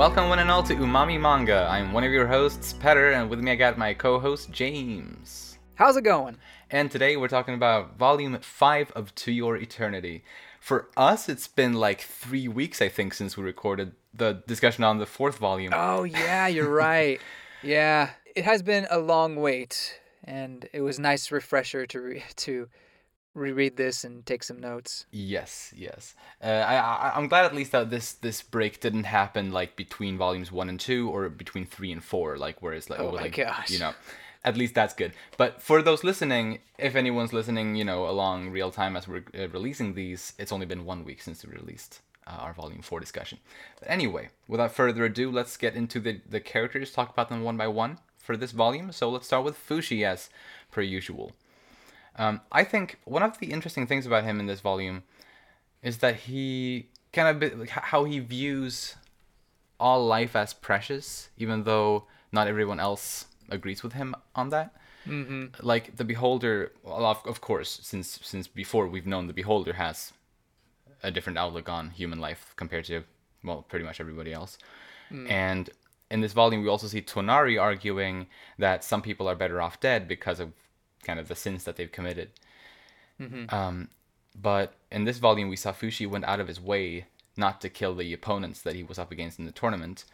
Welcome one and all to Umami Manga. I'm one of your hosts, Petter, and with me I got my co-host James. How's it going? And today we're talking about volume 5 of To Your Eternity. For us, it's been like three weeks, I think, since we recorded the discussion on the fourth volume. Oh yeah, you're right. yeah, it has been a long wait, and it was nice refresher to re- to reread this and take some notes. Yes, yes. Uh, I, I I'm glad at least that this this break didn't happen like between volumes one and two or between three and four, like where it's like Oh my like gosh. you know. At least that's good. But for those listening, if anyone's listening, you know, along real time as we're uh, releasing these, it's only been one week since we released uh, our volume four discussion. But anyway, without further ado, let's get into the the characters, talk about them one by one for this volume. So let's start with Fushi as per usual. Um, I think one of the interesting things about him in this volume is that he kind of bit- like, h- how he views all life as precious, even though not everyone else agrees with him on that. Mm-hmm. Like the beholder, well, of, of course, since since before we've known the beholder has a different outlook on human life compared to well, pretty much everybody else. And in this volume, we also see Tonari arguing that some people are better off dead because of kind of the sins that they've committed. Um, but in this volume, we saw Fushi went out of his way not to kill the opponents that he was up against in the tournament.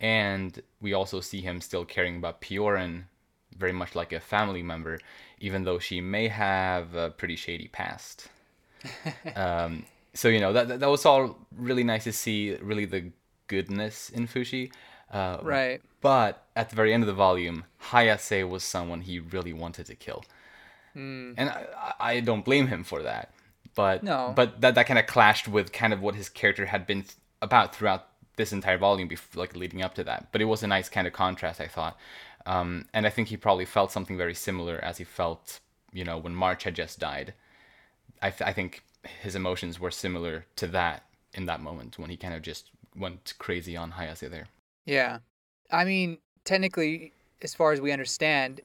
And we also see him still caring about Pioran very much like a family member, even though she may have a pretty shady past. um, so, you know, that, that, that was all really nice to see, really the goodness in Fushi. Uh, Right. But at the very end of the volume, Hayase was someone he really wanted to kill and I, I don't blame him for that. But No. but that that kind of clashed with kind of what his character had been th- about throughout this entire volume, bef- like leading up to that. But it was a nice kind of contrast, I thought. Um, and I think he probably felt something very similar as he felt, you know, when March had just died. I, th- I think his emotions were similar to that in that moment when he kind of just went crazy on Hayase there. Yeah. I mean, technically, as far as we understand,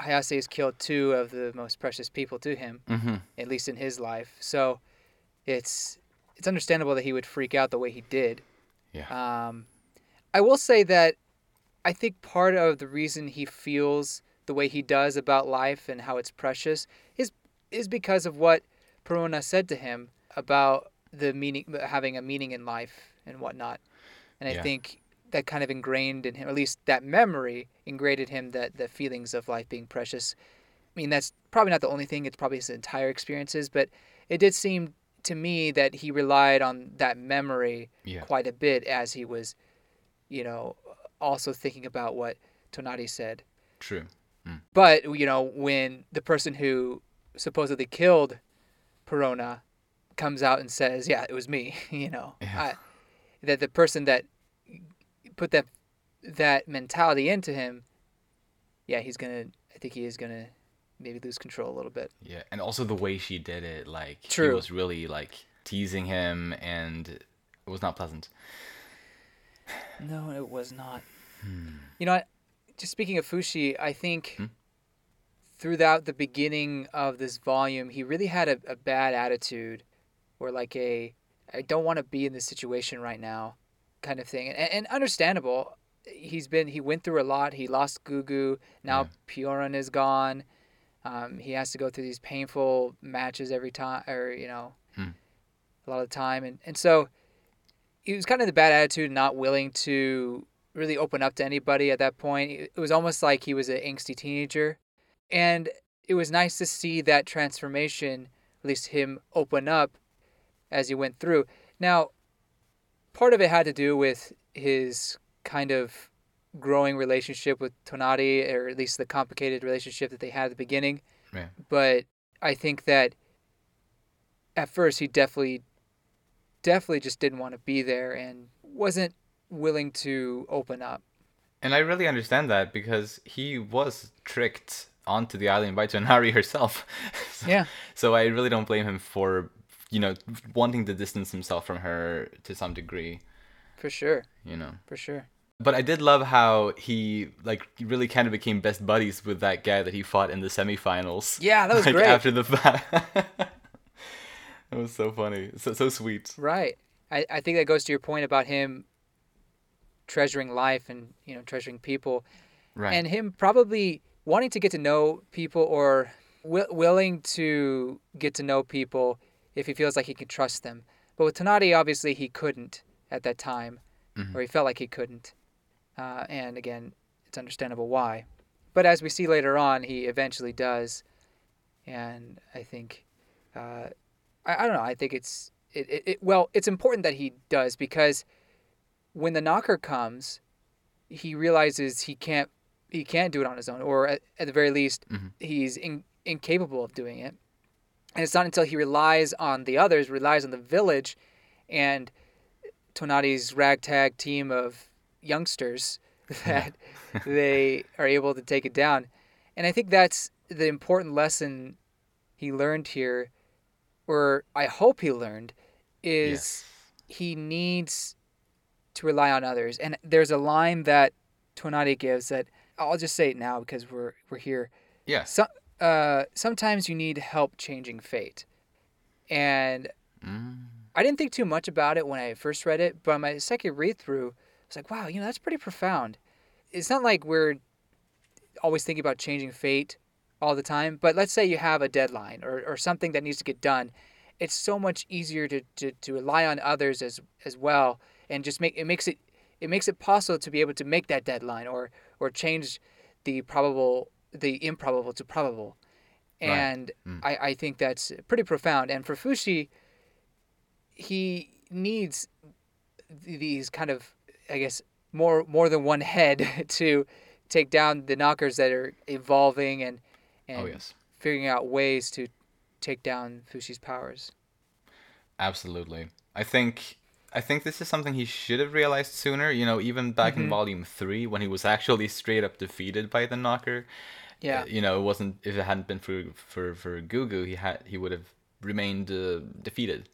Hayase has killed two of the most precious people to him, Mm-hmm. at least in his life. So it's it's understandable that he would freak out the way he did. Yeah. Um, I will say that I think part of the reason he feels the way he does about life and how it's precious is is because of what Perona said to him about the meaning, having a meaning in life and whatnot. And I Yeah. think that kind of ingrained in him, at least that memory ingrained in him that the feelings of life being precious. I mean, that's probably not the only thing. It's probably his entire experiences, but it did seem to me that he relied on that memory Yeah. quite a bit as he was, you know, also thinking about what Tonari said. True. Mm. But, you know, when the person who supposedly killed Perona comes out and says, yeah, it was me, you know, Yeah. I, that the person that put that that mentality into him, yeah, he's to, I think he is to maybe lose control a little bit. Yeah, and also the way she did it, like she True. was really like teasing him, and it was not pleasant. No, it was not. You know, I- just speaking of Fushi, I think Hmm? throughout the beginning of this volume, he really had a, a bad attitude, or like a, I don't want to be in this situation right now, kind of thing. And, and understandable. He's been he went through a lot. He lost Gugu. Now Pioran is gone. Um, he has to go through these painful matches every time, or you know, Hmm. a lot of the time, and and so he was kind of the bad attitude, not willing to really open up to anybody at that point. It was almost like he was an angsty teenager. And it was nice to see that transformation, at least him open up as he went through. Now, part of it had to do with his kind of growing relationship with Tonari, or at least the complicated relationship that they had at the beginning. Yeah. But I think that at first he definitely, definitely just didn't want to be there and wasn't willing to open up. And I really understand that because he was tricked onto the island by Tonari herself. so, Yeah. So I really don't blame him for, you know, wanting to distance himself from her to some degree. For sure. You know. For sure. But I did love how he like really kind of became best buddies with that guy that he fought in the semifinals. Yeah, that was like, great. After the fight, it was so funny, so so sweet. Right. I, I think that goes to your point about him treasuring life and you know treasuring people, Right. and him probably wanting to get to know people or wi- willing to get to know people if he feels like he can trust them. But with Tonari, obviously he couldn't at that time, Mhm. or he felt like he couldn't. Uh, and again, it's understandable why. But as we see later on, he eventually does, and I think, uh, I, I don't know. I think it's it, it, it well, it's important that he does because when the knocker comes, he realizes he can't he can't do it on his own, or at, at the very least, Mhm. he's in, incapable of doing it. And it's not until he relies on the others, relies on the village, and Tonari's ragtag team of youngsters that they are able to take it down. And I think that's the important lesson he learned here, or I hope he learned, is Yes. he needs to rely on others. And there's a line that Tonari gives that I'll just say it now because we're we're here. So, uh, sometimes you need help changing fate. And Mm. I didn't think too much about it when I first read it, but my second read through, I was like, wow, you know, that's pretty profound. It's not like we're always thinking about changing fate all the time, but let's say you have a deadline or, or something that needs to get done. It's so much easier to, to, to rely on others as as well and just make it makes it it makes it possible to be able to make that deadline or or change the probable the improbable to probable. Right. And Mm. I, I think that's pretty profound. And for Fushi, he needs these kind of I guess more more than one head to take down the knockers that are evolving and and Oh yes. figuring out ways to take down Fushi's powers. Absolutely. I think I think this is something he should have realized sooner. You know, even back in Mhm. volume three, when he was actually straight up defeated by the Knocker. Yeah. uh, you know, it wasn't if it hadn't been for for for Gugu, he had he would have remained uh, defeated.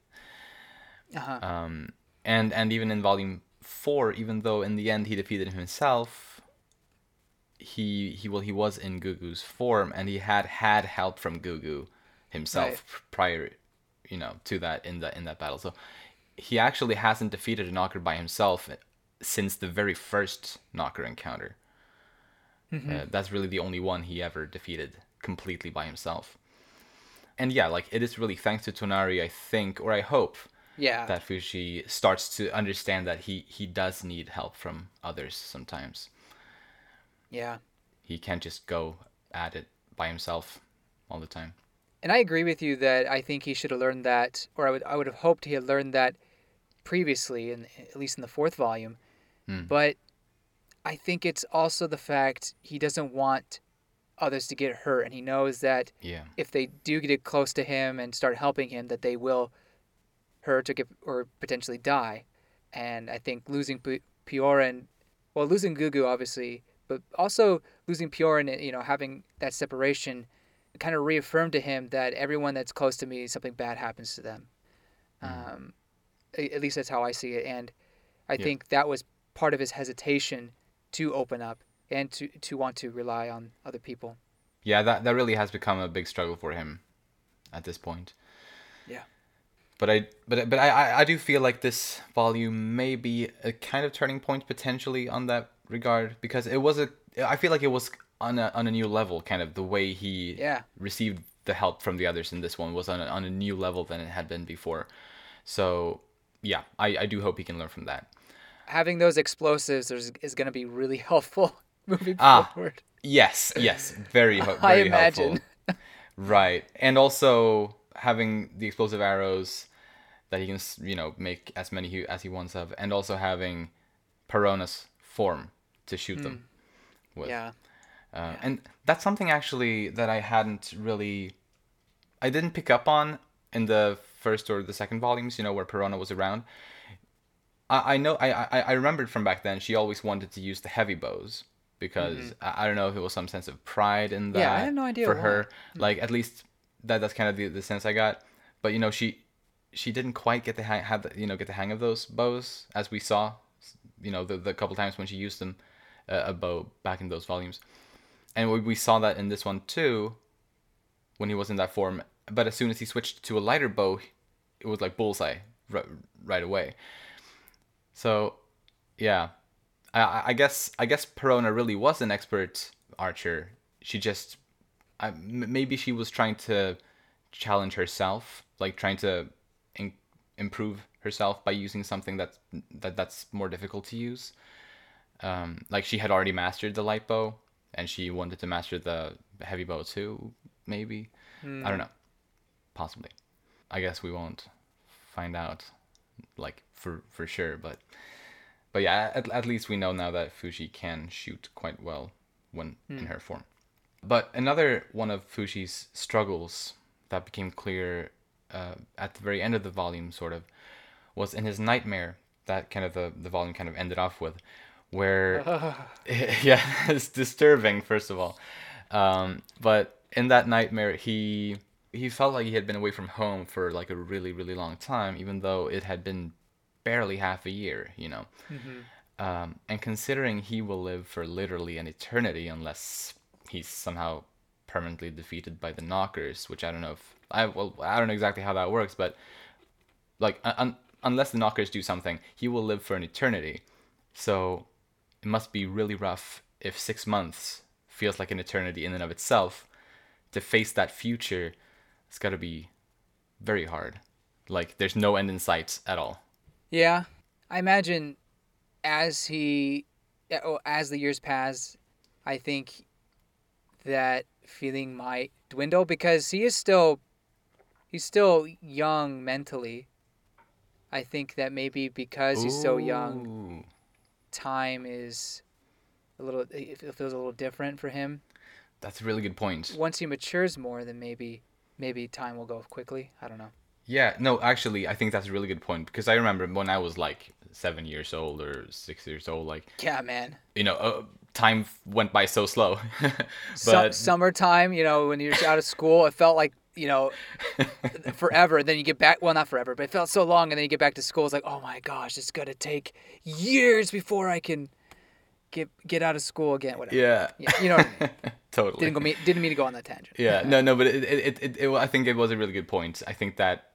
Uh-huh. Um, and and even in volume four, even though in the end he defeated himself, he he well he was in Gugu's form, and he had had help from Gugu himself Right. prior, you know, to that in that in that battle. So he actually hasn't defeated a knocker by himself since the very first knocker encounter. Mm-hmm. Uh, that's really the only one he ever defeated completely by himself. And yeah, like it is really thanks to Tonari, I think, or I hope, yeah. that Fushi starts to understand that he he does need help from others sometimes. yeah. He can't just go at it by himself all the time. And I agree with you that I think he should have learned that, or I would I would have hoped he had learned that previously, in at least in the fourth volume. Hmm. But I think it's also the fact he doesn't want others to get hurt, and he knows that Yeah. if they do get close to him and start helping him, that they will hurt or get or potentially die. And I think losing P- Pioran, well, losing Gugu obviously, but also losing Pioran, you know, having that separation, kind of reaffirmed to him that everyone that's close to me, something bad happens to them. Um, a- at least that's how I see it, and I Yeah. think that was part of his hesitation to open up and to to want to rely on other people. Yeah, that that really has become a big struggle for him at this point. Yeah. But I but but I I- do feel like this volume may be a kind of turning point potentially on that regard because it was a I feel like it was on a on a new level kind of the way he Yeah. received the help from the others in this one was on a, on a new level than it had been before. So yeah, I, I do hope he can learn from that. having those explosives is, is going to be really helpful moving Ah, forward. Yes, yes, very, ho- I imagine. helpful. Right, and also having the explosive arrows that he can, you know, make as many he, as he wants of, and also having Perona's form to shoot them with. Hmm. Yeah. Uh, And that's something actually that I hadn't really, I didn't pick up on in the first or the second volumes. You know, where Perona was around. I, I know I, I I remembered from back then she always wanted to use the heavy bows because I, I don't know if it was some sense of pride in that. Mm-hmm. Yeah, I had no idea for why. her. Like at least that that's kind of the, the sense I got. But you know she she didn't quite get the hang had the, you know get the hang of those bows as we saw you know the, the couple times when she used them uh, a bow back in those volumes and we, we saw that in this one too when he was in that form but as soon as he switched to a lighter bow it was like bullseye right, right away so yeah I, I guess I guess Perona really was an expert archer. She just I, m- maybe she was trying to challenge herself, like trying to in, improve herself by using something that's that that's more difficult to use. Um, like she had already mastered the light bow, and she wanted to master the heavy bow too. Maybe I don't know. Possibly. I guess we won't find out, like for for sure. But but yeah, at, at least we know now that Fushi can shoot quite well when in her form. But another one of Fushi's struggles that became clear uh, at the very end of the volume, sort of, was in his nightmare that kind of the, the volume kind of ended off with, where, yeah, it's disturbing, first of all. Um, but in that nightmare, he he felt like he had been away from home for like a really, really long time, even though it had been barely half a year, you know. Um, and considering he will live for literally an eternity unless he's somehow permanently defeated by the knockers, which I don't know if I well I don't know exactly how that works, but like un- unless the knockers do something, he will live for an eternity. So it must be really rough if six months feels like an eternity in and of itself. To face that future, it's got to be very hard. Like there's no end in sight at all. Yeah, I imagine as he, oh, as the years pass, I think that feeling might dwindle because he is still, he's still young mentally. I think that maybe because he's so young, time is a little, it feels a little different for him. That's a really good point. Once he matures more, then maybe, maybe time will go quickly. I don't know. Yeah, no, actually, I think that's a really good point because I remember when I was like seven years old or six years old, like Yeah, man. you know, uh, time went by so slow. But summertime, you know, when you're out of school, it felt like, you know, forever. And then you get back, well, not forever, but it felt so long. And then you get back to school. It's like, oh my gosh, it's going to take years before I can get get out of school again. Whatever. yeah, Yeah, you know what I mean? totally. Didn't, go me- didn't mean to go on that tangent. yeah, no, no, but it, it, it, it, I think it was a really good point. I think that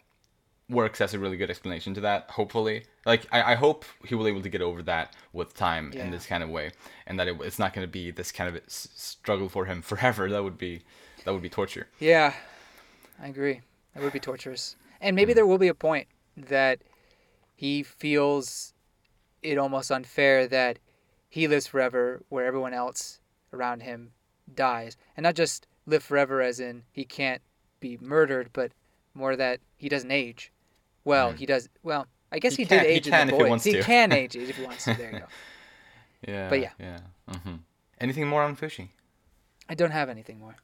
works as a really good explanation to that. Hopefully, like I, I hope he will be able to get over that with time in this kind of way, and that it, it's not going to be this kind of s- struggle for him forever. That would be that would be torture. Yeah, I agree. That would be torturous. And maybe mm. there will be a point that he feels it almost unfair that he lives forever where everyone else around him dies. And not just live forever as in he can't be murdered, but more that he doesn't age. Well, he does. Well, I guess He he, did age can in if the he boys. he can age if he wants to. There you go. Yeah. But yeah. Yeah. hmm Anything more on Fushi? I don't have anything more.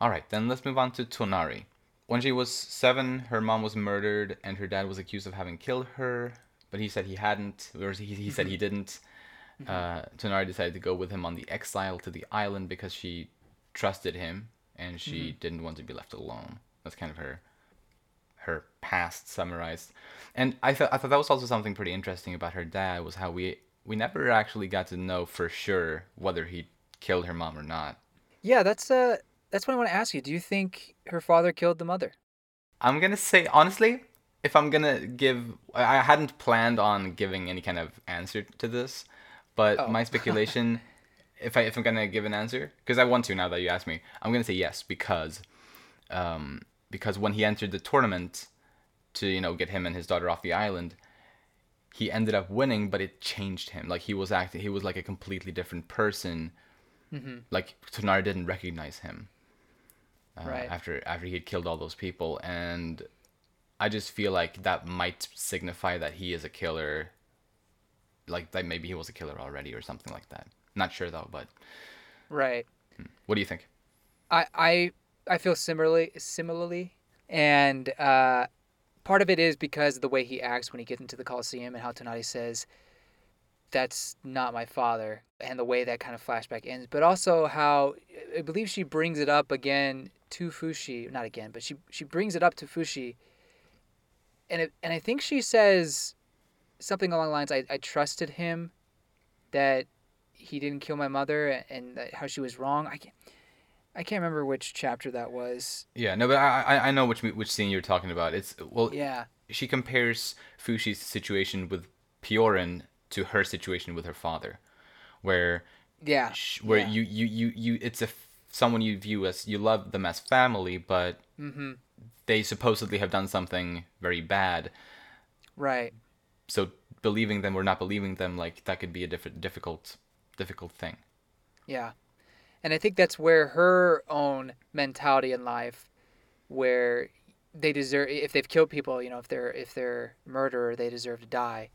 All right, then let's move on to Tonari. When she was seven, her mom was murdered, and her dad was accused of having killed her, but he said he hadn't, or he, he said he didn't. Uh, Tonari decided to go with him on the exile to the island because she trusted him and she didn't want to be left alone. That's kind of her her past summarized. And I thought I thought that was also something pretty interesting about her dad was how we we never actually got to know for sure whether he killed her mom or not. Yeah, that's uh, that's what I want to ask you. Do you think her father killed the mother? I'm gonna say honestly, if I'm gonna give, I hadn't planned on giving any kind of answer to this, but Oh. my speculation, if I if I'm gonna give an answer, because I want to now that you asked me, I'm gonna say yes because, um, because when he entered the tournament, to you know get him and his daughter off the island, he ended up winning, but it changed him. Like he was acting, he was like a completely different person. Like Tonari didn't recognize him uh, Right. after after he had killed all those people, and I just feel like that might signify that he is a killer. Like that maybe he was a killer already or something like that. Not sure though, but Right. what do you think? I I I feel similarly similarly, and uh, part of it is because of the way he acts when he gets into the Coliseum and how Tonari says, "That's not my father," and the way that kind of flashback ends, but also how I believe she brings it up again to Fushi, not again, but she she brings it up to Fushi, and it, and I think she says something along the lines, "I I trusted him, that he didn't kill my mother, and that how she was wrong." I can't. I can't remember which chapter that was. Yeah, no, but I I, know which which scene you're talking about. It's well, Yeah. she compares Fushi's situation with Pioran to her situation with her father, where Yeah. sh- where yeah. you, you you you it's a someone you view as you love them as family, but Mm-hmm. they supposedly have done something very bad. Right. So believing them or not believing them, like that could be a different difficult difficult thing. Yeah. And I think that's where her own mentality in life where they deserve if they've killed people, you know, if they're if they're murderer, they deserve to die.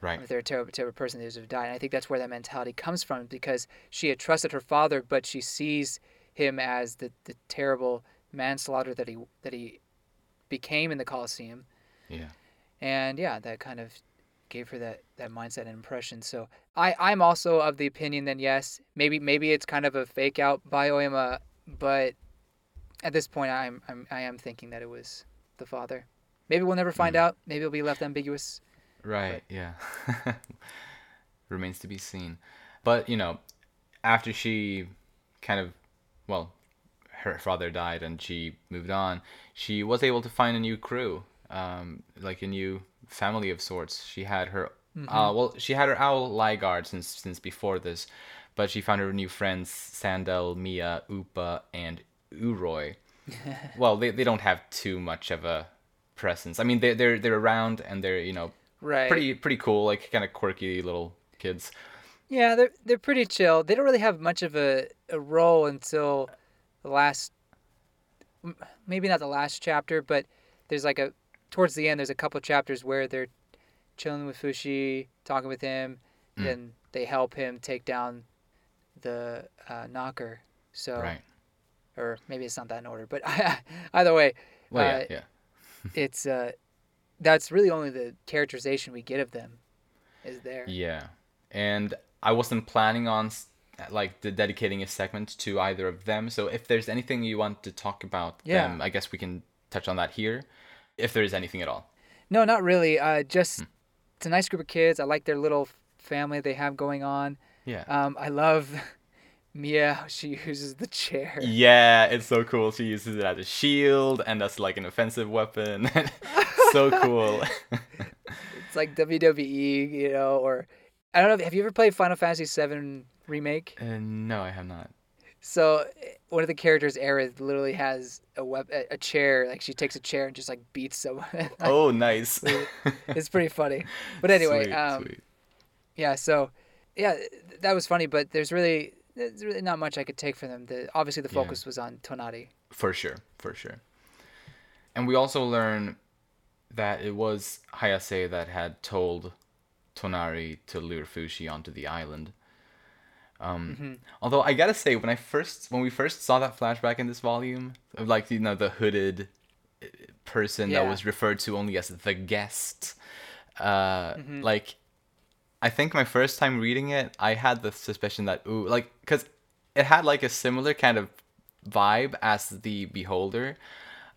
Right. If they're a terrible, terrible person, they deserve to die. And I think that's where that mentality comes from because she had trusted her father, but she sees him as the, the terrible manslaughter that he that he became in the Colosseum. Yeah. and yeah that kind of gave her that that mindset and impression so i i'm also of the opinion that yes maybe maybe it's kind of a fake out by oima but at this point i'm, I'm i am thinking that it was the father maybe we'll never find Mm. out maybe it'll be left ambiguous Right, yeah. Remains to be seen. But, you know, after she kind of, well, her father died and she moved on, she was able to find a new crew, um, like a new family of sorts. She had her, uh, well, she had her owl Ligard since since before this, but she found her new friends Sandel, Mia, Upa, and Uroy. well, they, they don't have too much of a presence. I mean, they they're they're around and they're you know right pretty pretty cool, like kind of quirky little kids. yeah they're they're pretty chill they don't really have much of a, a role until the last maybe not the last chapter but there's like a towards the end there's a couple chapters where they're chilling with fushi talking with him Mm. and they help him take down the uh, knocker so Right. or maybe it's not that in order but either way Well, uh, yeah, yeah. it's uh that's really only the characterization we get of them is there Yeah. And I wasn't planning on like the dedicating a segment to either of them. So if there's anything you want to talk about Yeah. them, I guess we can touch on that here. If there is anything at all. No, not really. Uh, just Hmm. it's a nice group of kids. I like their little family they have going on. Yeah. Um, I love Mia. She uses the chair. Yeah, it's so cool. She uses it as a shield and as like an offensive weapon. so cool. It's like WWE, you know, or I don't know. Have you ever played Final Fantasy VII remake? uh, no, I have not. So eh, one of the characters, Aerith, literally has a web a, chair. Like she takes a chair and just like beats someone. Oh, nice. it's pretty funny. But anyway, Sweet, um, sweet. yeah so yeah that was funny but there's really there's really not much i could take from them the obviously the Yeah. focus was on tonari For sure, for sure. And we also learn that it was Hayase that had told Tonari to lure Fushi onto the island. Um, Mhm. Although I gotta say, when I first when we first saw that flashback in this volume, of like you know the hooded uh, person that was referred to only as the guest, uh, Mhm. like I think my first time reading it, I had the suspicion that ooh, like because it had like a similar kind of vibe as the Beholder.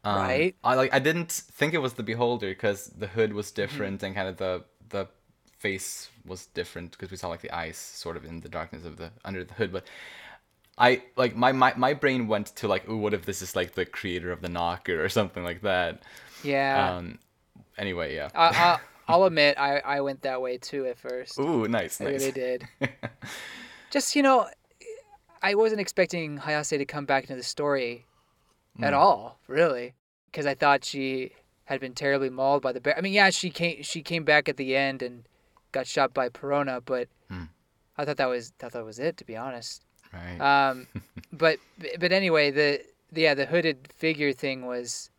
Um, Right. I like I didn't think it was the Beholder because the hood was Mm-hmm. different and kind of the the face was different because we saw like the eyes sort of in the darkness of the under the hood, but. I like my, my my brain went to like, ooh, what if this is like the creator of the knocker or something like that? yeah Um. Anyway, yeah. I, I, i'll admit I, I went that way too at first ooh, nice, i nice. really did just you know i wasn't expecting hayase to come back into the story at Mm. all really because i thought she had been terribly mauled by the bear i mean yeah she came she came back at the end and got shot by perona but Mm. i thought that was thought that was it to be honest Right. Um, but but anyway, the the yeah the hooded figure thing was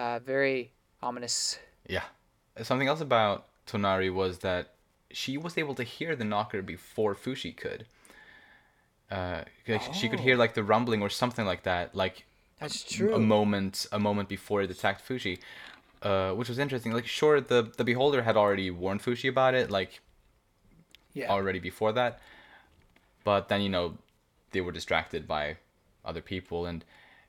uh, very ominous. Yeah. Something else about Tonari was that she was able to hear the knocker before Fushi could. Uh, like, she could hear Oh. like the rumbling or something like that, like That's true. a moment a moment before it attacked Fushi, uh, which was interesting. Like, sure, the the beholder had already warned Fushi about it, like yeah. already before that, but then you know they were distracted by other people and.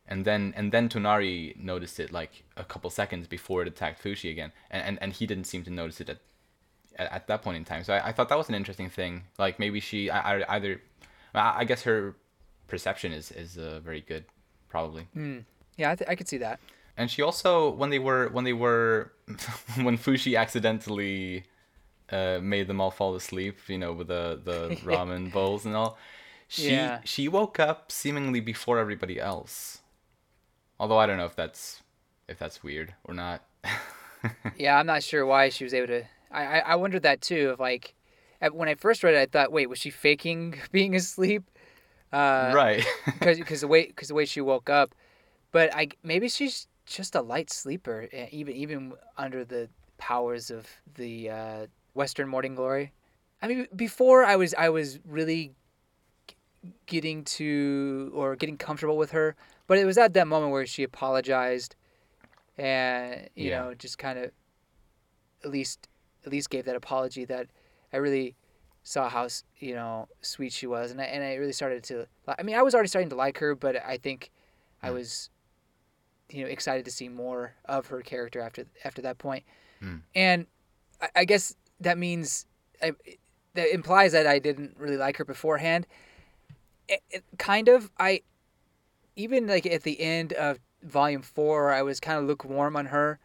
And then and then Tonari noticed it like a couple seconds before it attacked Fushi again, and, and, and he didn't seem to notice it at, at, at that point in time. So I, I thought that was an interesting thing. Like maybe she I, I, either I, I guess her perception is is uh, very good, probably. Mm. Yeah, I, th- I could see that. And she also when they were when they were when Fushi accidentally uh, made them all fall asleep, you know, with the the ramen bowls and all. She Yeah. she woke up seemingly before everybody else. Although I don't know if that's if that's weird or not. yeah, I'm not sure why she was able to. I I, I wondered that too. Of like, when I first read it, I thought, wait, was she faking being asleep? Uh, right. because because the way because the way she woke up, but I maybe she's just a light sleeper, even even under the powers of the uh, Western Morning Glory. I mean, before I was I was really getting to or getting comfortable with her, but it was at that moment where she apologized, and you Yeah. know just kind of at least at least gave that apology that I really saw how you know sweet she was, and I, and I really started to. I mean, I was already starting to like her, but I think I Mm. was, you know, excited to see more of her character after after that point. Mm. And I, I guess that means I, that implies that I didn't really like her beforehand. It, it, kind of. I even like at the end of volume four, I was kind of lukewarm on her.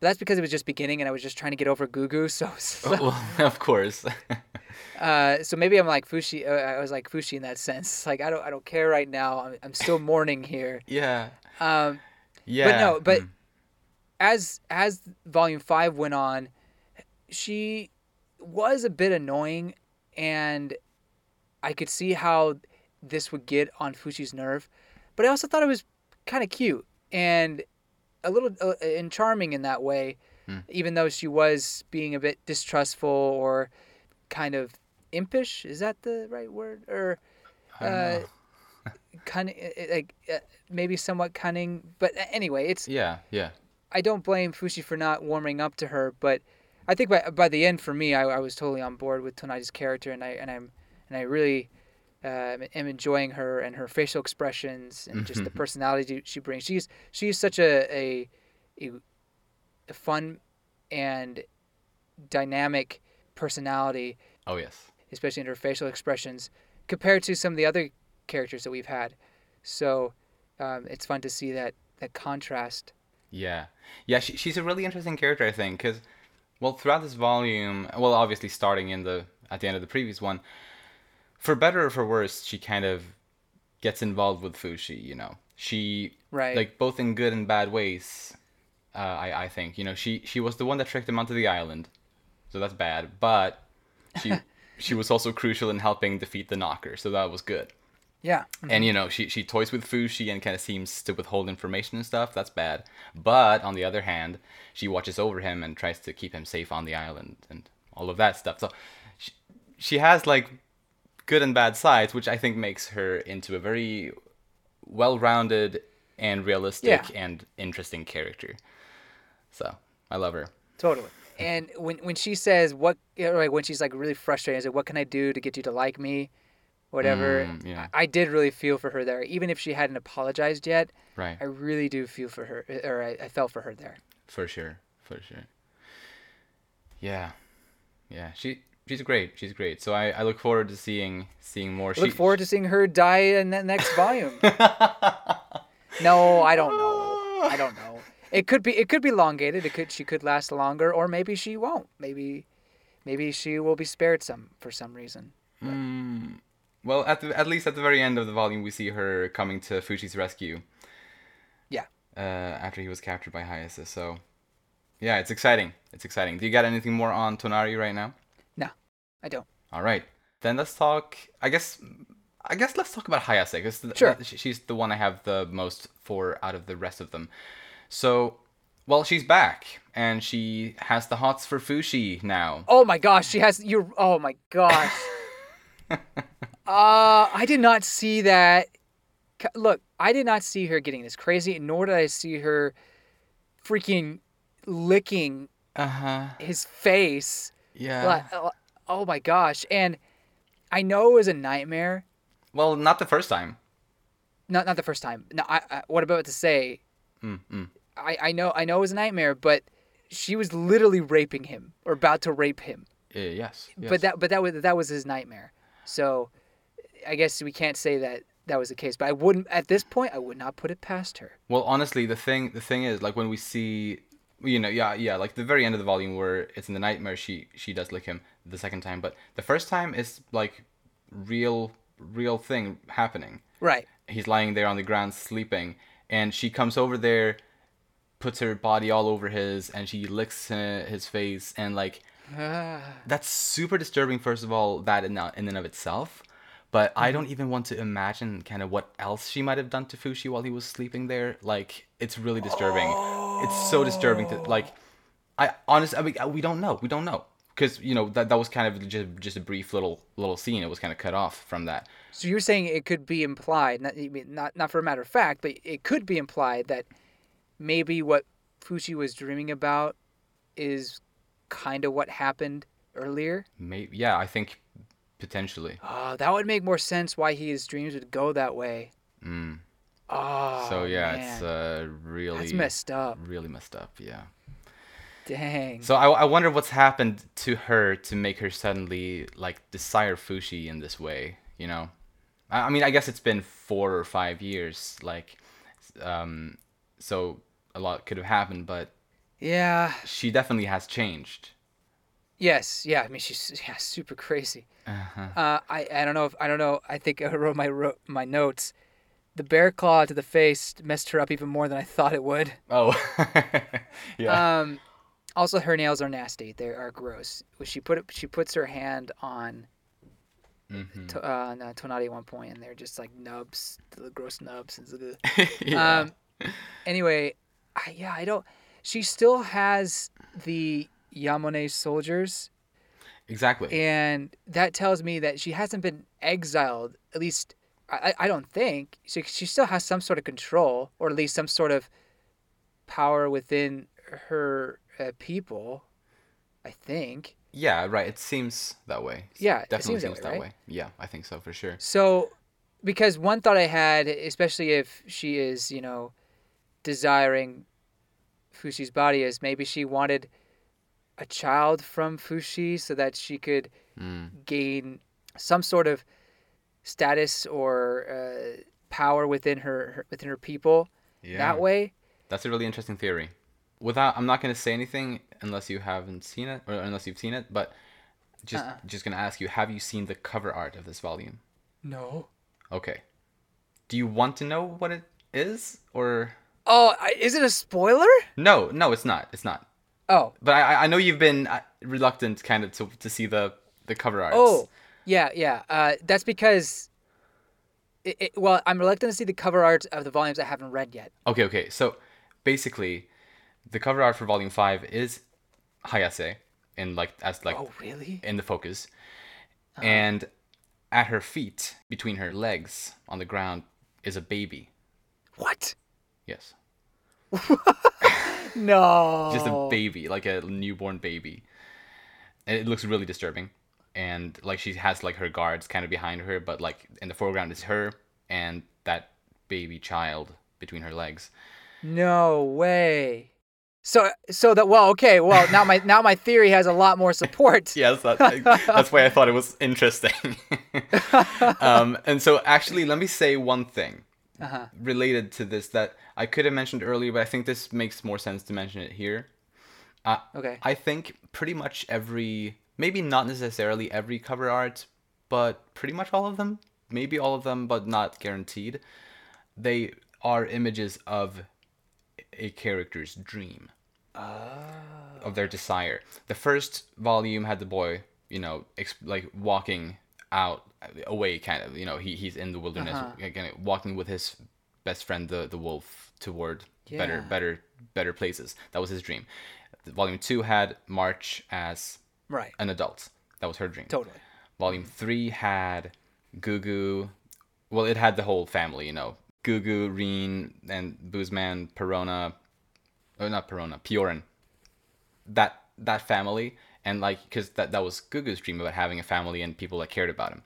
But that's because it was just beginning, and I was just trying to get over Gugu. So, so well, of course. uh, so maybe I'm like Fushi. Uh, I was like Fushi in that sense. Like I don't, I don't care right now. I'm, I'm still mourning here. yeah. Um, Yeah. But no, but- mm, as as Volume Five went on, she was a bit annoying, and I could see how this would get on Fushi's nerve. But I also thought it was kind of cute and a little uh, and charming in that way, Hmm. even though she was being a bit distrustful or kind of impish. Is that the right word? Or uh. Cunning, like uh, maybe somewhat cunning. But anyway, it's yeah. Yeah. I don't blame Fushi for not warming up to her, but I think by by the end for me, I, I was totally on board with Tonari's character, and I and I'm and I really uh, am enjoying her and her facial expressions and just the personality she brings. She's she's such a a, a, a fun and dynamic personality, Oh yes. especially in her facial expressions, compared to some of the other characters that we've had. So um, it's fun to see that that contrast. Yeah, yeah. She, she's a really interesting character, I think, because well, throughout this volume, well, obviously starting in the at the end of the previous one, for better or for worse, she kind of gets involved with Fushi. You know, she Right. like both in good and bad ways. Uh, I I think you know she she was the one that tricked him onto the island, so that's bad. But she she was also crucial in helping defeat the Knocker, so that was good. Yeah. And mm-hmm. you know, she she toys with Fushi and kind of seems to withhold information and stuff. That's bad. But on the other hand, she watches over him and tries to keep him safe on the island and all of that stuff. So she, she has like good and bad sides, which I think makes her into a very well-rounded and realistic Yeah. and interesting character. So I love her. Totally. And when when she says what, like when she's like really frustrated, like what can I do to get you to like me, whatever. Mm, yeah. I, I did really feel for her there, even if she hadn't apologized yet. Right. I really do feel for her, or I, I felt for her there. For sure, for sure. Yeah, yeah. She she's great. She's great. So I, I look forward to seeing seeing more. I look forward to seeing her die in the next volume. no, I don't know. I don't know. It could be it could be elongated. It could she could last longer, or maybe she won't. Maybe maybe she will be spared some for some reason. Mm, well, at the at least at the very end of the volume, we see her coming to Fushi's rescue. Yeah. Uh, after he was captured by Hayase. So, yeah, it's exciting. It's exciting. Do you got anything more on Tonari right now? No, I don't. All right. Then let's talk. I guess. I guess let's talk about Hayase because Sure. she's the one I have the most for out of the rest of them. So, well, she's back and she has the hots for Fushi now. Oh my gosh, she has you. Oh my gosh. uh, I did not see that. Look, I did not see her getting this crazy, nor did I see her freaking licking Uh huh. his face. Yeah. Like, uh, oh my gosh! And I know it was a nightmare. Well, not the first time. Not not the first time. No, I, I what about to say? Mm, mm. I I know I know it was a nightmare, but she was literally raping him or about to rape him. Uh, yes, yes. But that but that was that was his nightmare. So I guess we can't say that that was the case. But I wouldn't at this point. I would not put it past her. Well, honestly, the thing the thing is like when we see you know, yeah, yeah, like the very end of the volume where it's in the nightmare, she she does lick him the second time, but the first time is like real, real thing happening. Right. He's lying there on the ground sleeping, and she comes over there, puts her body all over his, and she licks his face, and like ah. that's super disturbing. First of all, that in, in and of itself. But I mm-hmm. don't even want to imagine kind of what else she might have done to Fushi while he was sleeping there. Like, it's really disturbing. It's so disturbing to like. I honestly, I mean, uh, we don't know. We don't know because you know that that was kind of just just a brief little little scene. It was kind of cut off from that. So you're saying it could be implied, not not not for a matter of fact, but it could be implied that maybe what Fushi was dreaming about is kind of what happened earlier. Maybe, yeah, I think potentially. Oh, that would make more sense why his dreams would go that way. Mm. Oh, So yeah, man. it's uh, really that's messed up. really messed up. Yeah. Dang. So I, I wonder what's happened to her to make her suddenly like desire Fushi in this way. You know, I, I mean, I guess it's been four or five years. Like, um, so a lot could have happened, but yeah. she definitely has changed. Yes. Yeah. I mean, she's yeah, super crazy. Uh-huh. Uh, I I don't know if I don't know. I think I wrote my wrote my notes. The bear claw to the face messed her up even more than I thought it would. Oh, yeah. Um, also, her nails are nasty. They are gross. She put she puts her hand on Mhm. to, uh, on, uh, Tonari at one point, and they're just like nubs, the gross nubs. Yeah. Um, anyway, I, yeah, I don't. She still has the Yanome soldiers, exactly. and that tells me that she hasn't been exiled. At least, I, I don't think she. She still has some sort of control, or at least some sort of power within her uh, people. I think. yeah, right. It seems that way. Yeah, it definitely seems that way, right? Yeah, I think so for sure. So, because one thought I had, especially if she is, you know, desiring Fushi's body, is maybe she wanted a child from Fushi so that she could Mm. gain some sort of status or uh, power within her, her within her people Yeah. that way. That's a really interesting theory. Without, I'm not going to say anything unless you haven't seen it or unless you've seen it. But just, Uh-uh. just going to ask you: Have you seen the cover art of this volume? No. Okay. Do you want to know what it is, or Oh, is it a spoiler? no? No, it's not. It's not. Oh, But I, I- know you've been uh, reluctant, kind of, to to see the the cover art. Oh, yeah, yeah. Uh, that's because. It, it, well, I'm reluctant to see the cover art of the volumes I haven't read yet. Okay, okay. So basically, the cover art for Volume Five is Hayase, in like as like Oh, really? in the focus, and at her feet, between her legs on the ground, is a baby. What? Yes, No. just a baby, like a newborn baby, and it looks really disturbing. And like she has like her guards kind of behind her, but like in the foreground is her and that baby child between her legs. No way. So, so that well, okay, well now my now my theory has a lot more support. yes, that, that's why I thought it was interesting. um, and so, actually, let me say one thing Uh-huh. related to this that I could have mentioned earlier, but I think this makes more sense to mention it here. Uh, Okay. I think pretty much every, maybe not necessarily every cover art, but pretty much all of them, maybe all of them, but not guaranteed, they are images of a character's dream of their desire. The first volume had the boy, you know, ex- like walking out away, kind of. You know, he he's in the wilderness, Uh-huh. again, walking with his best friend, the the wolf, toward better Yeah. better better places. That was his dream. Volume two had March as Right. an adult. That was her dream. Totally. Volume three had Gugu. Well, it had the whole family, you know. Gugu, Rean, and Boozman, Perona. Oh, not Perona, Pioran. That that family, and like, because that that was Gugu's dream about having a family and people that cared about him.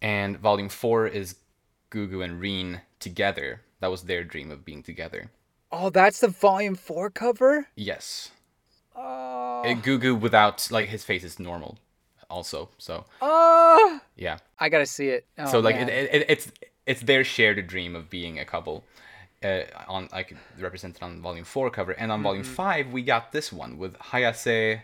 And volume four is Gugu and Rean together. That was their dream of being together. Oh, that's the volume four cover. Yes. Oh. Uh, Gugu without like his face is normal, also. So Oh. yeah. I gotta see it. Oh, so like it, man. it, it's it's their shared dream of being a couple uh, on like represented on volume four cover, and on volume Mm-hmm. five we got this one with Hayase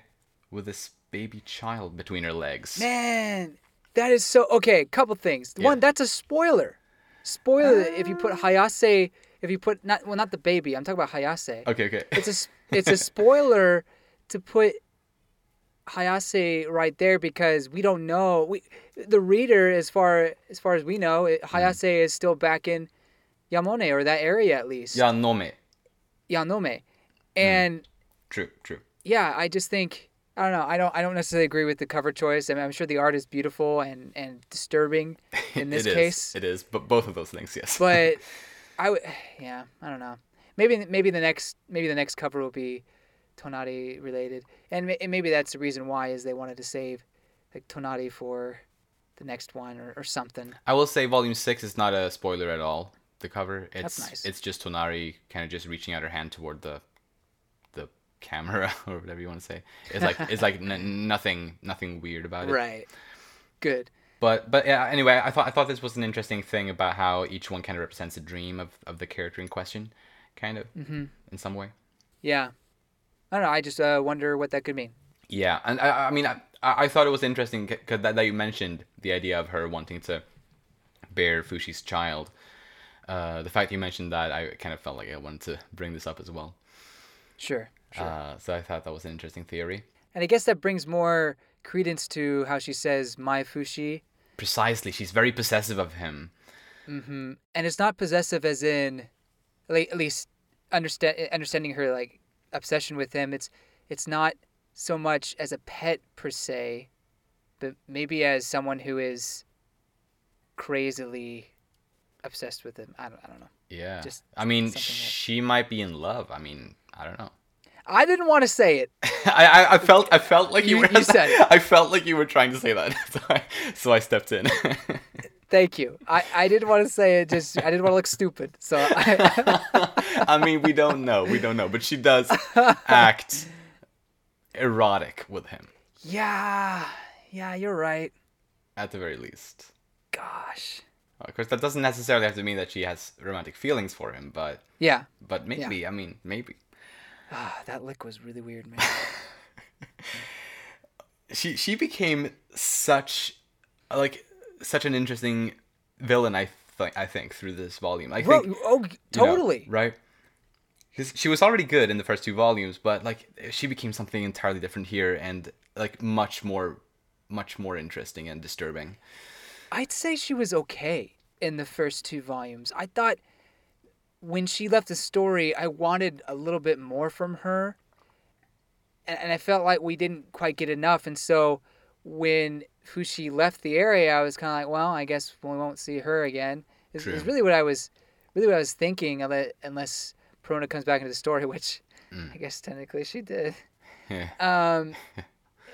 with this baby child between her legs. Man, that is so okay. Couple things. Yeah. One, that's a spoiler. Spoiler. if you put Hayase, if you put not well, not the baby. I'm talking about Hayase. Okay, okay. It's a it's a spoiler to put Hayase right there because we don't know. We the reader, as far as far as we know, it, Hmm. Hayase is still back in Yanome or that area at least. yeah, Nome. Yanome, Hmm. and True, true. yeah, I just think I don't know. I don't I don't necessarily agree with the cover choice. I mean, I'm sure the art is beautiful and and disturbing in this It is, case, It is, but both of those things, yes. but I would yeah, I don't know. Maybe maybe the next maybe the next cover will be Tonari related, and, and maybe that's the reason why is they wanted to save like Tonari for the next one or, or something. I will say volume six is not a spoiler at all. The cover, it's nice. it's just Tonari kind of just reaching out her hand toward the the camera or whatever you want to say. It's like it's like n- nothing nothing weird about it. Right. Good. But but yeah, anyway, I thought I thought this was an interesting thing about how each one kind of represents a dream of, of the character in question, kind of Mm-hmm. in some way. Yeah. I don't know. I just uh, wonder what that could mean. Yeah, and I, I mean, I, I thought it was interesting because that, that you mentioned the idea of her wanting to bear Fushi's child. Uh, the fact you mentioned that, I kind of felt like I wanted to bring this up as well. Sure. Sure. Uh, so I thought that was an interesting theory. And I guess that brings more credence to how she says "my Fushi," Precisely, she's very possessive of him. hmm and it's not possessive as in, like, at least understand understanding her like obsession with him. It's it's not so much as a pet per se, but maybe as someone who is crazily obsessed with him. I don't I don't know. Yeah, Just I mean, she might be in love. I mean, I don't know. I didn't want to say it. I, I, felt I felt like you, You- were you said it. I felt like you were trying to say that, so I, so I stepped in. Thank you. I, I didn't want to say it. Just I didn't want to look stupid. So I, I mean, we don't know, we don't know, but she does act erotic with him yeah, yeah, you're right. at the very least. Gosh. Of course, that doesn't necessarily have to mean that she has romantic feelings for him, but Yeah. but maybe. I mean, maybe. Ah, that lick was really weird, man. She she became such like such an interesting villain. I think I think through this volume. I Bro, think oh, you know, totally. right. Because she was already good in the first two volumes, but like she became something entirely different here, and like much more, much more interesting and disturbing. I'd say she was okay in the first two volumes. I thought when she left the story, I wanted a little bit more from her. And, and I felt like we didn't quite get enough. And so when Fushi left the area, I was kind of like, well, I guess we won't see her again. Is, is really what I was, really what I was thinking. unle- Unless Perona comes back into the story, which I guess technically she did. Yeah. Um,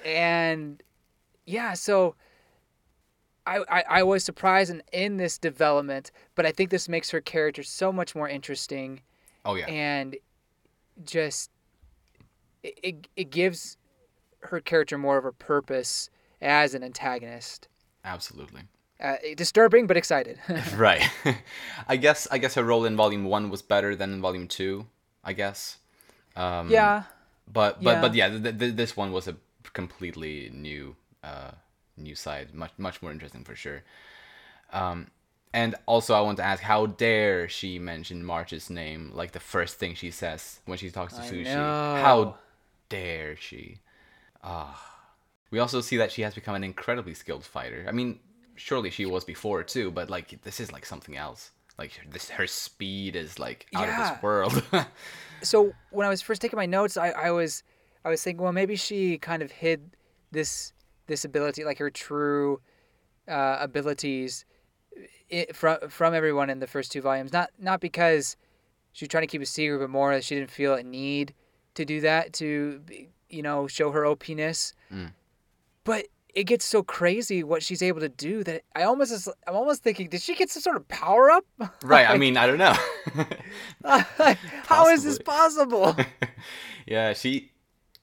and yeah, so I, I I was surprised in, in this development, but I think this makes her character so much more interesting Oh yeah. and just it, it, it gives her character more of a purpose as an antagonist. Absolutely. Uh, disturbing but excited. Right. I guess I guess her role in volume one was better than in volume two. I guess. Um, yeah. But but Yeah. but yeah, th- th- this one was a completely new uh new side, much much more interesting for sure. Um, and also I want to ask, how dare she mention March's name like the first thing she says when she talks to I Fushi? know. How dare she? Ah. We also see that she has become an incredibly skilled fighter. I mean, surely she was before too, but like this is like something else. Like this, her speed is like out of this world. so when I was first taking my notes, I, I was I was thinking, well, maybe she kind of hid this this ability, like her true uh, abilities, i from from everyone in the first two volumes. Not not because she was trying to keep a secret, but more that she didn't feel a need to do that to you know show her OPness. Mm. But it gets so crazy what she's able to do that I almost is, I'm almost thinking, did she get some sort of power up? right. I mean, I don't know. how is this possible? yeah, she.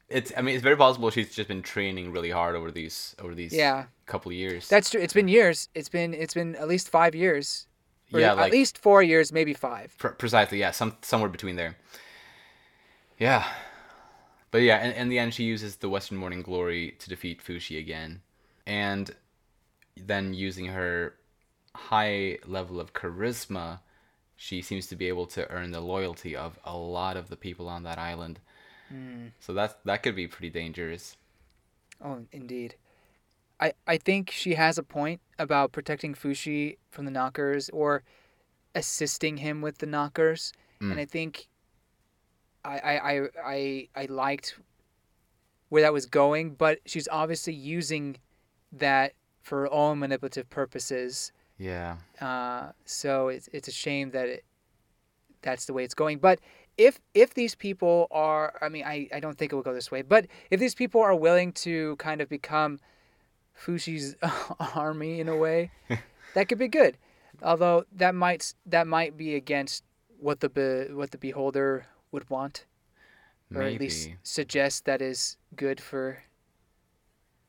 It's. I mean, it's very possible she's just been training really hard over these over these Yeah. couple years. That's true. It's been years. It's been it's been at least five years. Yeah, at least four years, maybe five. Pre- precisely, yeah, some somewhere between there. Yeah, but yeah, in, in the end, she uses the Western Morning Glory to defeat Fushi again, and then using her high level of charisma, she seems to be able to earn the loyalty of a lot of the people on that island. So that that could be pretty dangerous. Oh, indeed. I, I think she has a point about protecting Fushi from the knockers or assisting him with the knockers. Mm. And I think I, I, I, I, I liked where that was going, but she's obviously using that for her own manipulative purposes. Yeah. Uh, so it's, it's a shame that it, that's the way it's going. But if if these people are, I mean, I, I don't think it will go this way, but if these people are willing to kind of become Fushi's army in a way, that could be good. Although that might that might be against what the be, what the beholder would want, or Maybe. at least suggest that is good for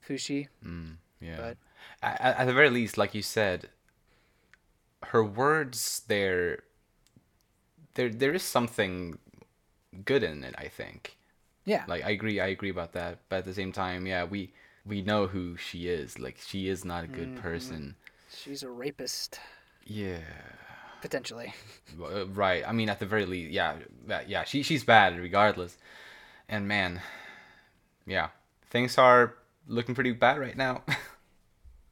Fushi. Mm, yeah. But- at, at the very least, like you said, her words there, there there is something good in it. I think. Yeah, Like I agree, I agree about that. But at the same time, yeah, we we know who she is. Like she is not a good Mhm. person. she's a rapist Yeah. potentially. Uh, Right. I mean, at the very least, yeah, yeah. She she's bad regardless. And man, yeah, things are looking pretty bad right now.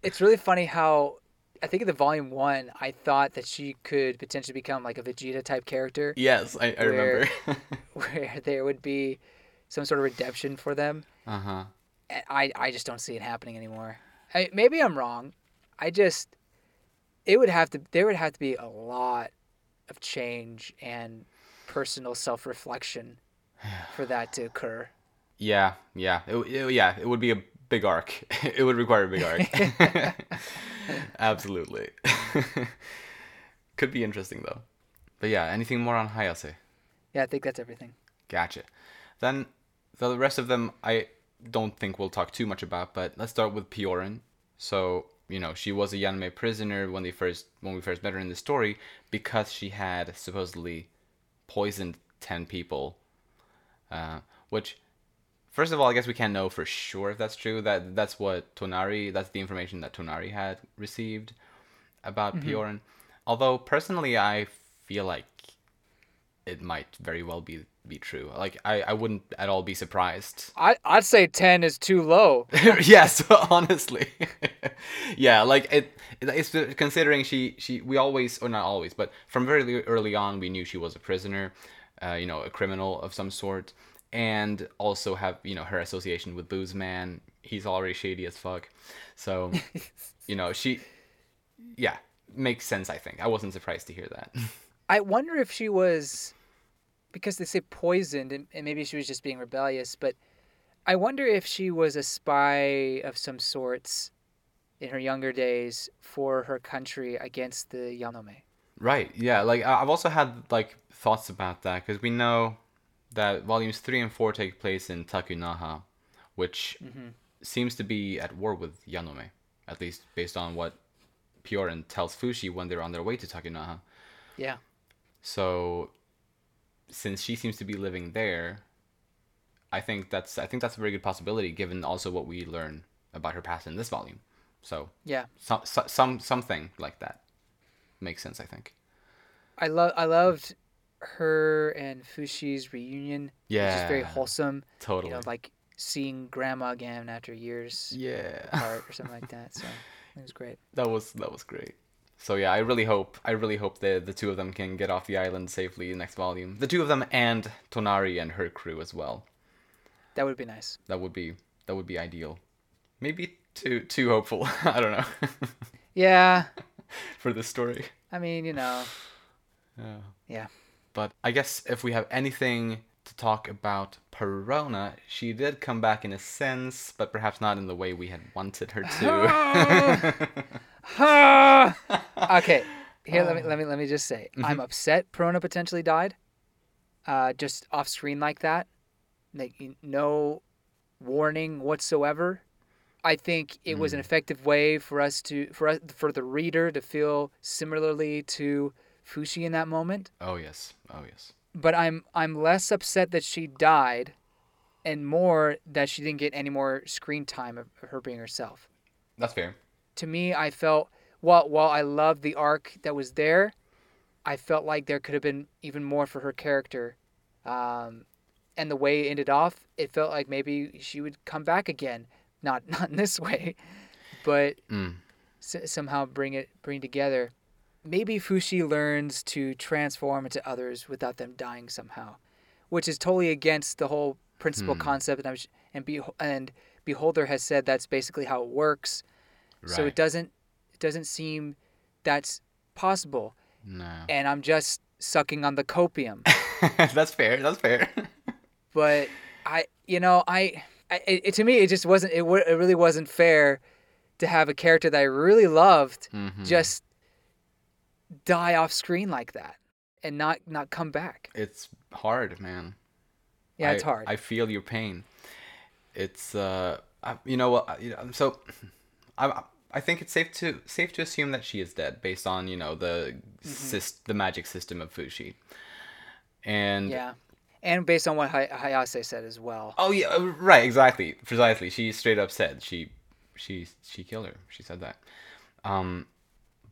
It's really funny how I think in the volume one, I thought that she could potentially become like a Vegeta type character, yes, I, I Where- remember. where there would be some sort of redemption for them. uh huh. I I just don't see it happening anymore. I, maybe I'm wrong. I just it would have to there would have to be a lot of change and personal self reflection for that to occur. Yeah, yeah, it, it- yeah. It would be a big arc. it would require a big arc. Absolutely. Could be interesting though. But yeah, anything more on Hayase? Yeah, I think that's everything. Gotcha. Then the rest of them I don't think we'll talk too much about, but let's start with Pioran. So, you know, she was a Yanome prisoner when they first when we first met her in the story because she had supposedly poisoned 10 people. Uh, which first of all, I guess we can't know for sure if that's true. That that's what Tonari that's the information that Tonari had received about Pioran. Although personally I feel like it might very well be be true. Like I, I wouldn't at all be surprised. I I'd say ten is too low. yes, honestly. yeah, like it, it- it's considering she she we always or not always, but from very early on we knew she was a prisoner, uh, you know, a criminal of some sort, and also have you know her association with Booze Man. He's already shady as fuck, so you know she, yeah, makes sense. I think I wasn't surprised to hear that. I wonder if she was, because they say poisoned, and, and maybe she was just being rebellious. But I wonder if she was a spy of some sorts in her younger days for her country against the Yanome. Right. Yeah. Like I've also had like thoughts about that because we know that volumes three and four take place in Takunaha, which mm-hmm. seems to be at war with Yanome, at least based on what Pioran tells Fushi when they're on their way to Takunaha. Yeah. So, since she seems to be living there, I think that's I think that's a very good possibility given also what we learn about her past in this volume. So, Yeah. some so, some something like that makes sense. I think. I love I loved her and Fushi's reunion. Yeah, It's just very wholesome. Totally. You know, like seeing grandma again after years yeah. apart or something like that. So it was great. That was that was great. So yeah, I really hope I really hope the the two of them can get off the island safely in next volume. The two of them and Tonari and her crew as well. That would be nice. That would be that would be ideal. Maybe too too hopeful. I don't know Yeah. for this story. I mean, you know. Yeah. Yeah. But I guess if we have anything to talk about Perona, she did come back in a sense, but perhaps not in the way we had wanted her to. Okay. Here, let me Oh. let me let me just say, Mm-hmm. I'm upset. Perona potentially died. Uh, just off screen like that, like no warning whatsoever. I think it was an effective way for us to for us for the reader to feel similarly to Fushi in that moment. Oh yes. Oh yes. But I'm I'm less upset that she died, and more that she didn't get any more screen time of her being herself. That's fair. To me, I felt while while I loved the arc that was there, I felt like there could have been even more for her character. Um, and the way it ended off, it felt like maybe she would come back again. Not not in this way, but Mm. s- somehow bring it bring together. Maybe Fushi learns to transform into others without them dying somehow, which is totally against the whole principal Hmm. concept. And, and Be- and Beholder has said that's basically how it works. So it doesn't it doesn't seem that's possible. No. And I'm just sucking on the copium. That's fair. That's fair. but I, you know, I, I it, it- to me, it just wasn't. It, wa- it really wasn't fair to have a character that I really loved Mhm. just die off screen like that and not not come back. It's hard, man. Yeah, it's I- hard. I feel your pain. It's uh, I, you know what? You know, so I I think it's safe to safe to assume that she is dead based on you know the Mm-hmm. sys- the magic system of Fushi. And yeah, and based on what Hay- Hayase said as well. oh yeah, uh, right, exactly, precisely. She straight up said she she she killed her. She said that. Um,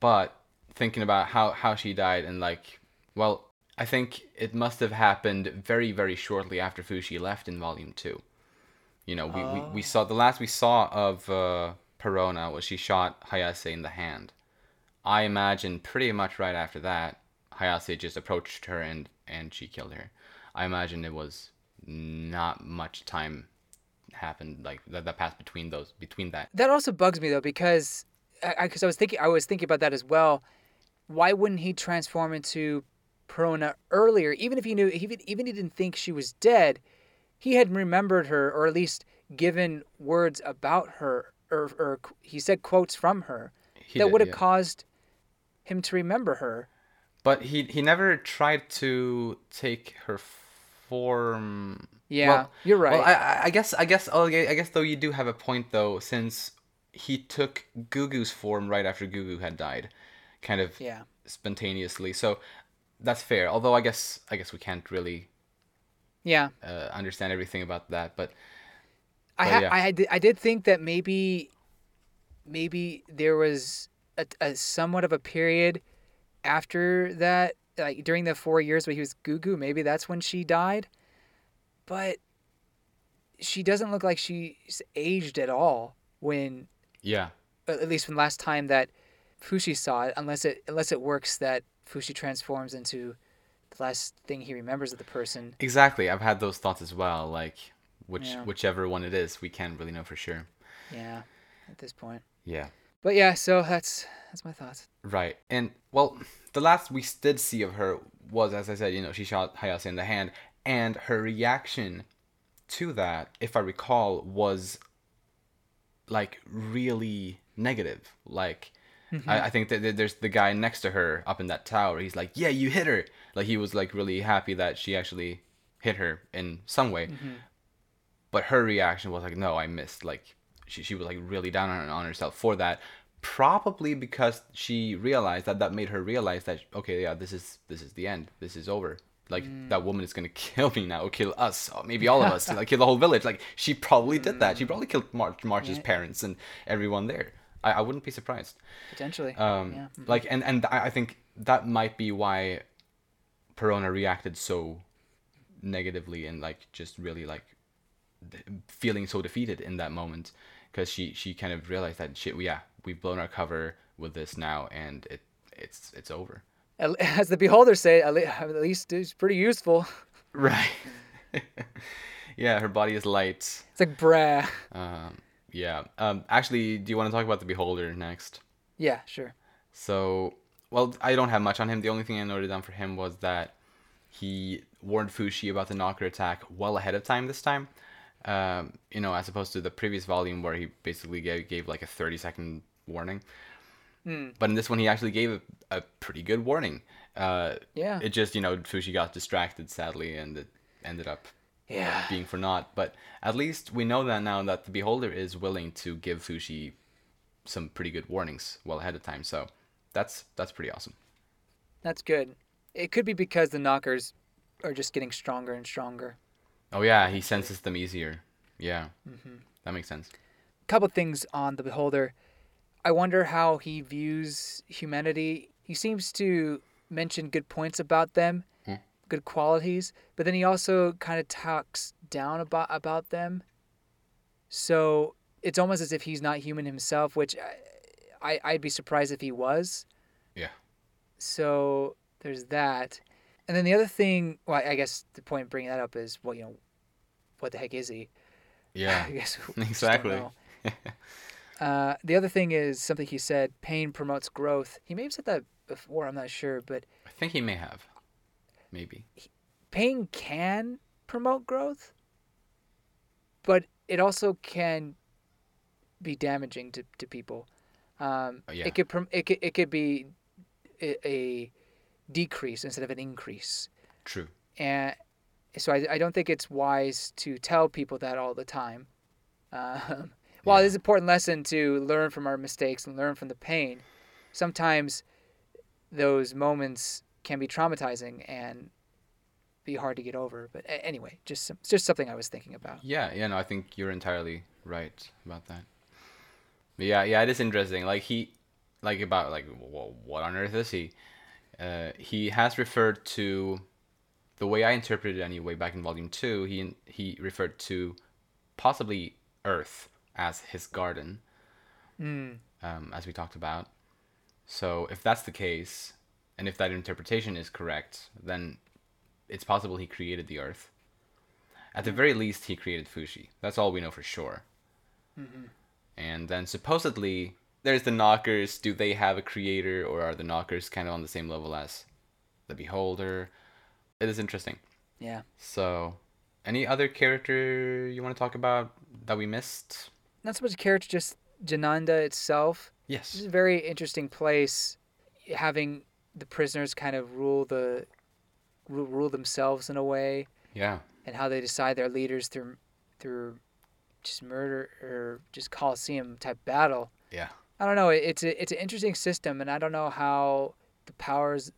but thinking about how how she died and like, well, I think it must have happened very very shortly after Fushi left in Volume Two. You know, we, we, we saw the last we saw of uh, Perona was she shot Hayase in the hand. I imagine pretty much right after that, Hayase just approached her and and she killed her. I imagine it was not much time happened like that, that passed between those between that. That also bugs me though because I, because I, was thinking I was thinking about that as well. Why wouldn't he transform into Perona earlier? Even if he knew, even even he didn't think she was dead, he had remembered her or at least given words about her, or, or he said quotes from her He that would have yeah. caused him to remember her. But he he never tried to take her form. Yeah, Well- you're right. Well, I I- guess I guess oh, I guess though you do have a point though since he took Gugu's form right after Gugu had died, kind of yeah, spontaneously. So that's fair. Although I guess I guess we can't really yeah. uh, understand everything about that. But I ha- yeah. I did, I did think that maybe maybe there was a, a somewhat of a period after that like during the 4 years where he was Gugu maybe that's when she died but she doesn't look like she's aged at all when yeah, at least from last time that Fushi saw it unless it unless it works that Fushi transforms into the last thing he remembers of the person exactly. I've had those thoughts as well. Like which Yeah. whichever one it is, we can't really know for sure. yeah at this point Yeah. but yeah so that's that's my thoughts Right. And well, the last we did see of her was, as I said, you know, she shot Hayase in the hand, and her reaction to that, if I recall, was like really negative. Like, Mm-hmm. I, I think that there's the guy next to her up in that tower. He's like, "Yeah, you hit her." Like he was like really happy that she actually hit her in some way. Mm-hmm. But her reaction was like, "No, I missed." Like she she was like really down on, on herself for that. Probably because she realized that that made her realize that okay, yeah, this is this is the end. This is over. Like mm. that woman is gonna kill me now, or kill us, or maybe all of us, like kill the whole village. Like she probably did that. She mm. probably killed March March's Yeah. parents and everyone there. I, I wouldn't be surprised. potentially. Um, yeah. Like and and I I think that might be why Perona reacted so negatively and like just really like feeling so defeated in that moment. Because she she kind of realized that shit yeah we've blown our cover with this now and it it's it's over. As the beholders say at at least it's pretty useful. Right. Yeah her body is light. It's like brah um yeah um actually do you want to talk about the beholder next yeah sure So, well, I don't have much on him. The only thing I noted down for him was that he warned Fushi about the knocker attack well ahead of time this time. Um, you know, as opposed to the previous volume where he basically gave, gave like a 30 second warning. But in this one, he actually gave a, a pretty good warning. Uh, Yeah. It just, you know, Fushi got distracted, sadly, and it ended up Yeah. being for naught. But at least we know that now that the beholder is willing to give Fushi some pretty good warnings well ahead of time. So that's that's pretty awesome. That's good. It could be because the knockers are just getting stronger and stronger. Oh yeah, he senses them easier. Yeah, mm-hmm. that makes sense. couple things on the beholder. I wonder how he views humanity. He seems to mention good points about them. Good qualities, but then he also kind of talks down about about them. So it's almost as if he's not human himself, which I, I I'd be surprised if he was. Yeah. So there's that, and then the other thing. Well, I guess the point of bringing that up is, well, you know, what the heck is he? Yeah, I guess we just don't exactly. Uh, the other thing is something he said pain promotes growth. He may have said that before, I'm not sure, but I think he may have, maybe. pain can promote growth, but it also can be damaging to, to people. Um, Oh, yeah. It could it could it could be a, decrease instead of an increase, True. and so I, I don't think it's wise to tell people that all the time. Um, while it Yeah. is an important lesson to learn from our mistakes and learn from the pain, sometimes those moments can be traumatizing and be hard to get over. But anyway, just some, just something I was thinking about. Yeah, yeah, no, I think you're entirely right about that. But yeah, yeah, it is interesting. Like he, like about like wh- what on earth is he? Uh, he has referred to the way I interpreted it anyway back in volume two. He he referred to possibly Earth as his garden, Mm, um, as we talked about. So if that's the case, and if that interpretation is correct, then it's possible he created the Earth. At the hmm. very least, he created Fushi. That's all we know for sure. Mm-hmm. And then supposedly, there's the Knockers. Do they have a creator, or are the Knockers kind of on the same level as the Beholder? It is interesting. yeah. So, any other character you want to talk about that we missed? Not so much a character, just Jananda itself. Yes. This is a very interesting place, having the prisoners kind of rule the ru- rule themselves in a way, Yeah. and how they decide their leaders through through just murder or just coliseum type battle. Yeah. I don't know. It's a it's an interesting system, and I don't know how the powers,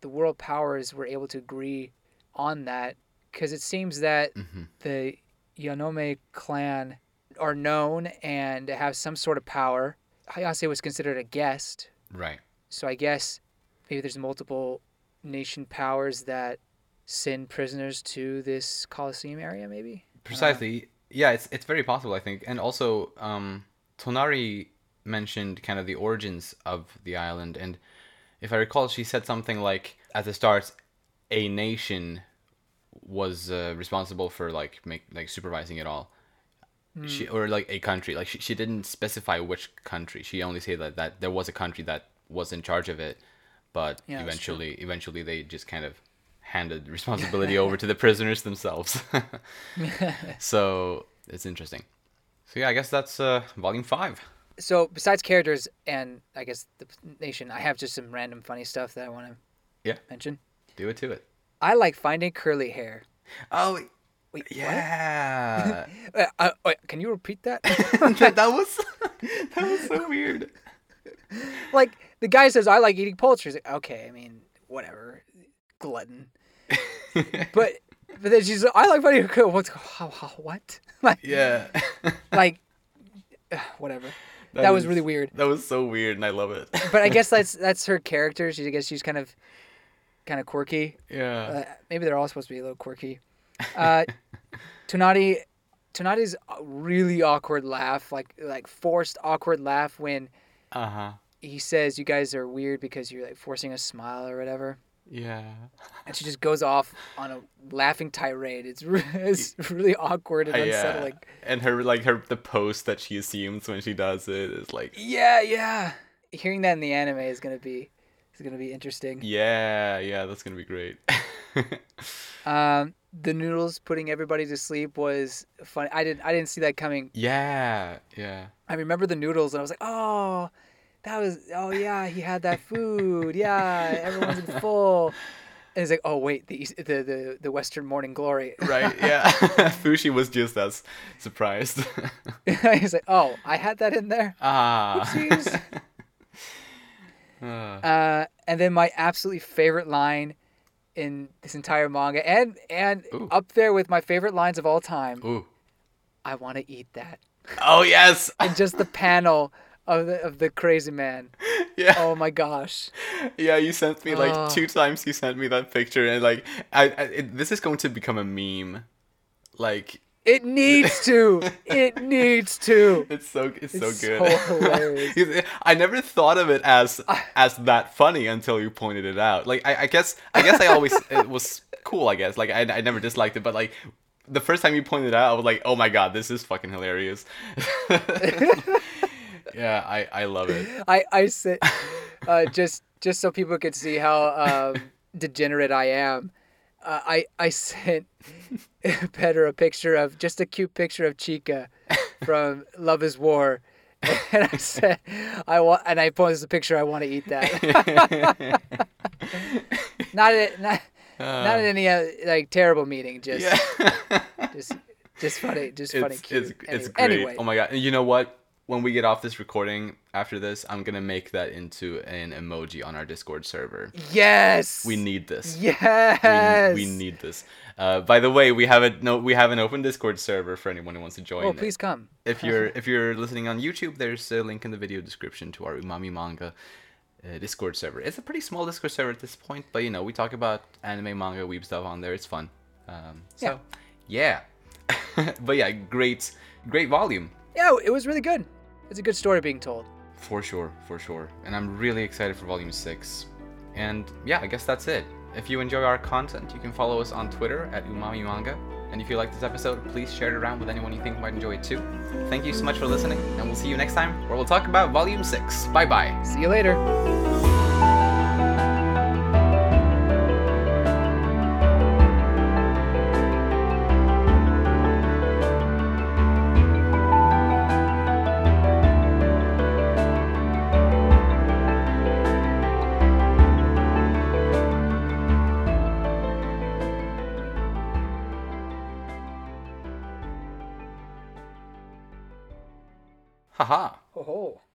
the world powers, were able to agree on that because it seems that hmm the Yanome clan are known and have some sort of power. Hayase was considered a guest, Right. so I guess maybe there's multiple nation powers that send prisoners to this Coliseum area, maybe? Precisely. Yeah, it's it's very possible, I think. And also, um, Tonari mentioned kind of the origins of the island, and if I recall, she said something like, at the start, a nation was uh, responsible for like make like supervising it all. She or like a country. Like she, she didn't specify which country. She only said that, that there was a country that was in charge of it, but Yeah, eventually eventually they just kind of handed responsibility over to the prisoners themselves. so it's interesting. So yeah, I guess that's uh, volume five. So besides characters and I guess the nation, I have just some random funny stuff that I want to Yeah. mention. Do it to it. I like finding curly hair. Oh Wait, yeah, Uh, can you repeat that? that, that was that was so weird. like the guy says, "I like eating poultry." He's like, okay, I mean, whatever, glutton. But but then she's, like, "I like finding curly." What's what? like yeah, like whatever. That, was is- really weird. That was so weird, and I love it. But I guess that's that's her character. She I guess she's kind of kind of quirky. yeah, Uh, maybe they're all supposed to be a little quirky. Uh, Tonari, Tonari's really awkward laugh, like like forced awkward laugh when uh huh, he says you guys are weird because you're like forcing a smile or whatever, yeah. and she just goes off on a laughing tirade. It's re- it's really awkward and Uh, unsettling. yeah. And her like her the pose that she assumes when she does it is like Yeah, yeah. Hearing that in the anime is gonna be is gonna be interesting. yeah, yeah, that's gonna be great. Um, the noodles putting everybody to sleep was funny. I didn't I didn't see that coming. yeah, yeah. I remember the noodles and I was like, oh, that was oh yeah, he had that food. Yeah, everyone's in full. And it's like, oh wait, the the the, the Western Morning Glory. right? Yeah. Fushi was just as surprised. He's like, oh, I had that in there. ah. Oopsies. Uh, Uh, and then my absolutely favorite line in this entire manga, and and Ooh. up there with my favorite lines of all time. ooh. I want to eat that. Oh yes. And just the panel of the of the crazy man. Yeah. Oh my gosh. Yeah, you sent me like Oh. two times. You sent me that picture, and like, I, I it, this is going to become a meme. Like, It needs to. It needs to. it's so it's, so It's good. so hilarious. I never thought of it as as that funny until you pointed it out. Like, I, I guess I guess I always it was cool. I guess like I, I never disliked it, but like the first time you pointed it out, I was like, oh my god, this is fucking hilarious. Yeah, I I love it. I I said uh, just just so people could see how um, degenerate I am. Uh, I I sent Pedro a picture of just a cute picture of Chika from Love Is War, and I said I want and I posted a picture. I want to eat that. not at not, not at any uh, like terrible meeting. Just Yeah. just just funny. Just funny. it's, Cute. it's, it's great. anyway. Oh my god! You know what? When we get off this recording after this, I'm gonna make that into an emoji on our Discord server. yes. We need this. Yes. We, we need this. Uh, by the way, we have a no. We have an open Discord server for anyone who wants to join. Oh, it. please come. If you're if you're listening on YouTube, there's a link in the video description to our Umami Manga uh, Discord server. It's a pretty small Discord server at this point, but you know we talk about anime, manga, weeb stuff on there. It's fun. Um, so yeah, but yeah, great great volume. Yeah, it was really good. It's a good story being told. For sure, for sure. And I'm really excited for Volume 6. And yeah, I guess that's it. If you enjoy our content, you can follow us on Twitter at Umami Manga. And if you like this episode, please share it around with anyone you think might enjoy it too. Thank you so much for listening, and we'll see you next time where we'll talk about Volume 6. Bye bye. See you later.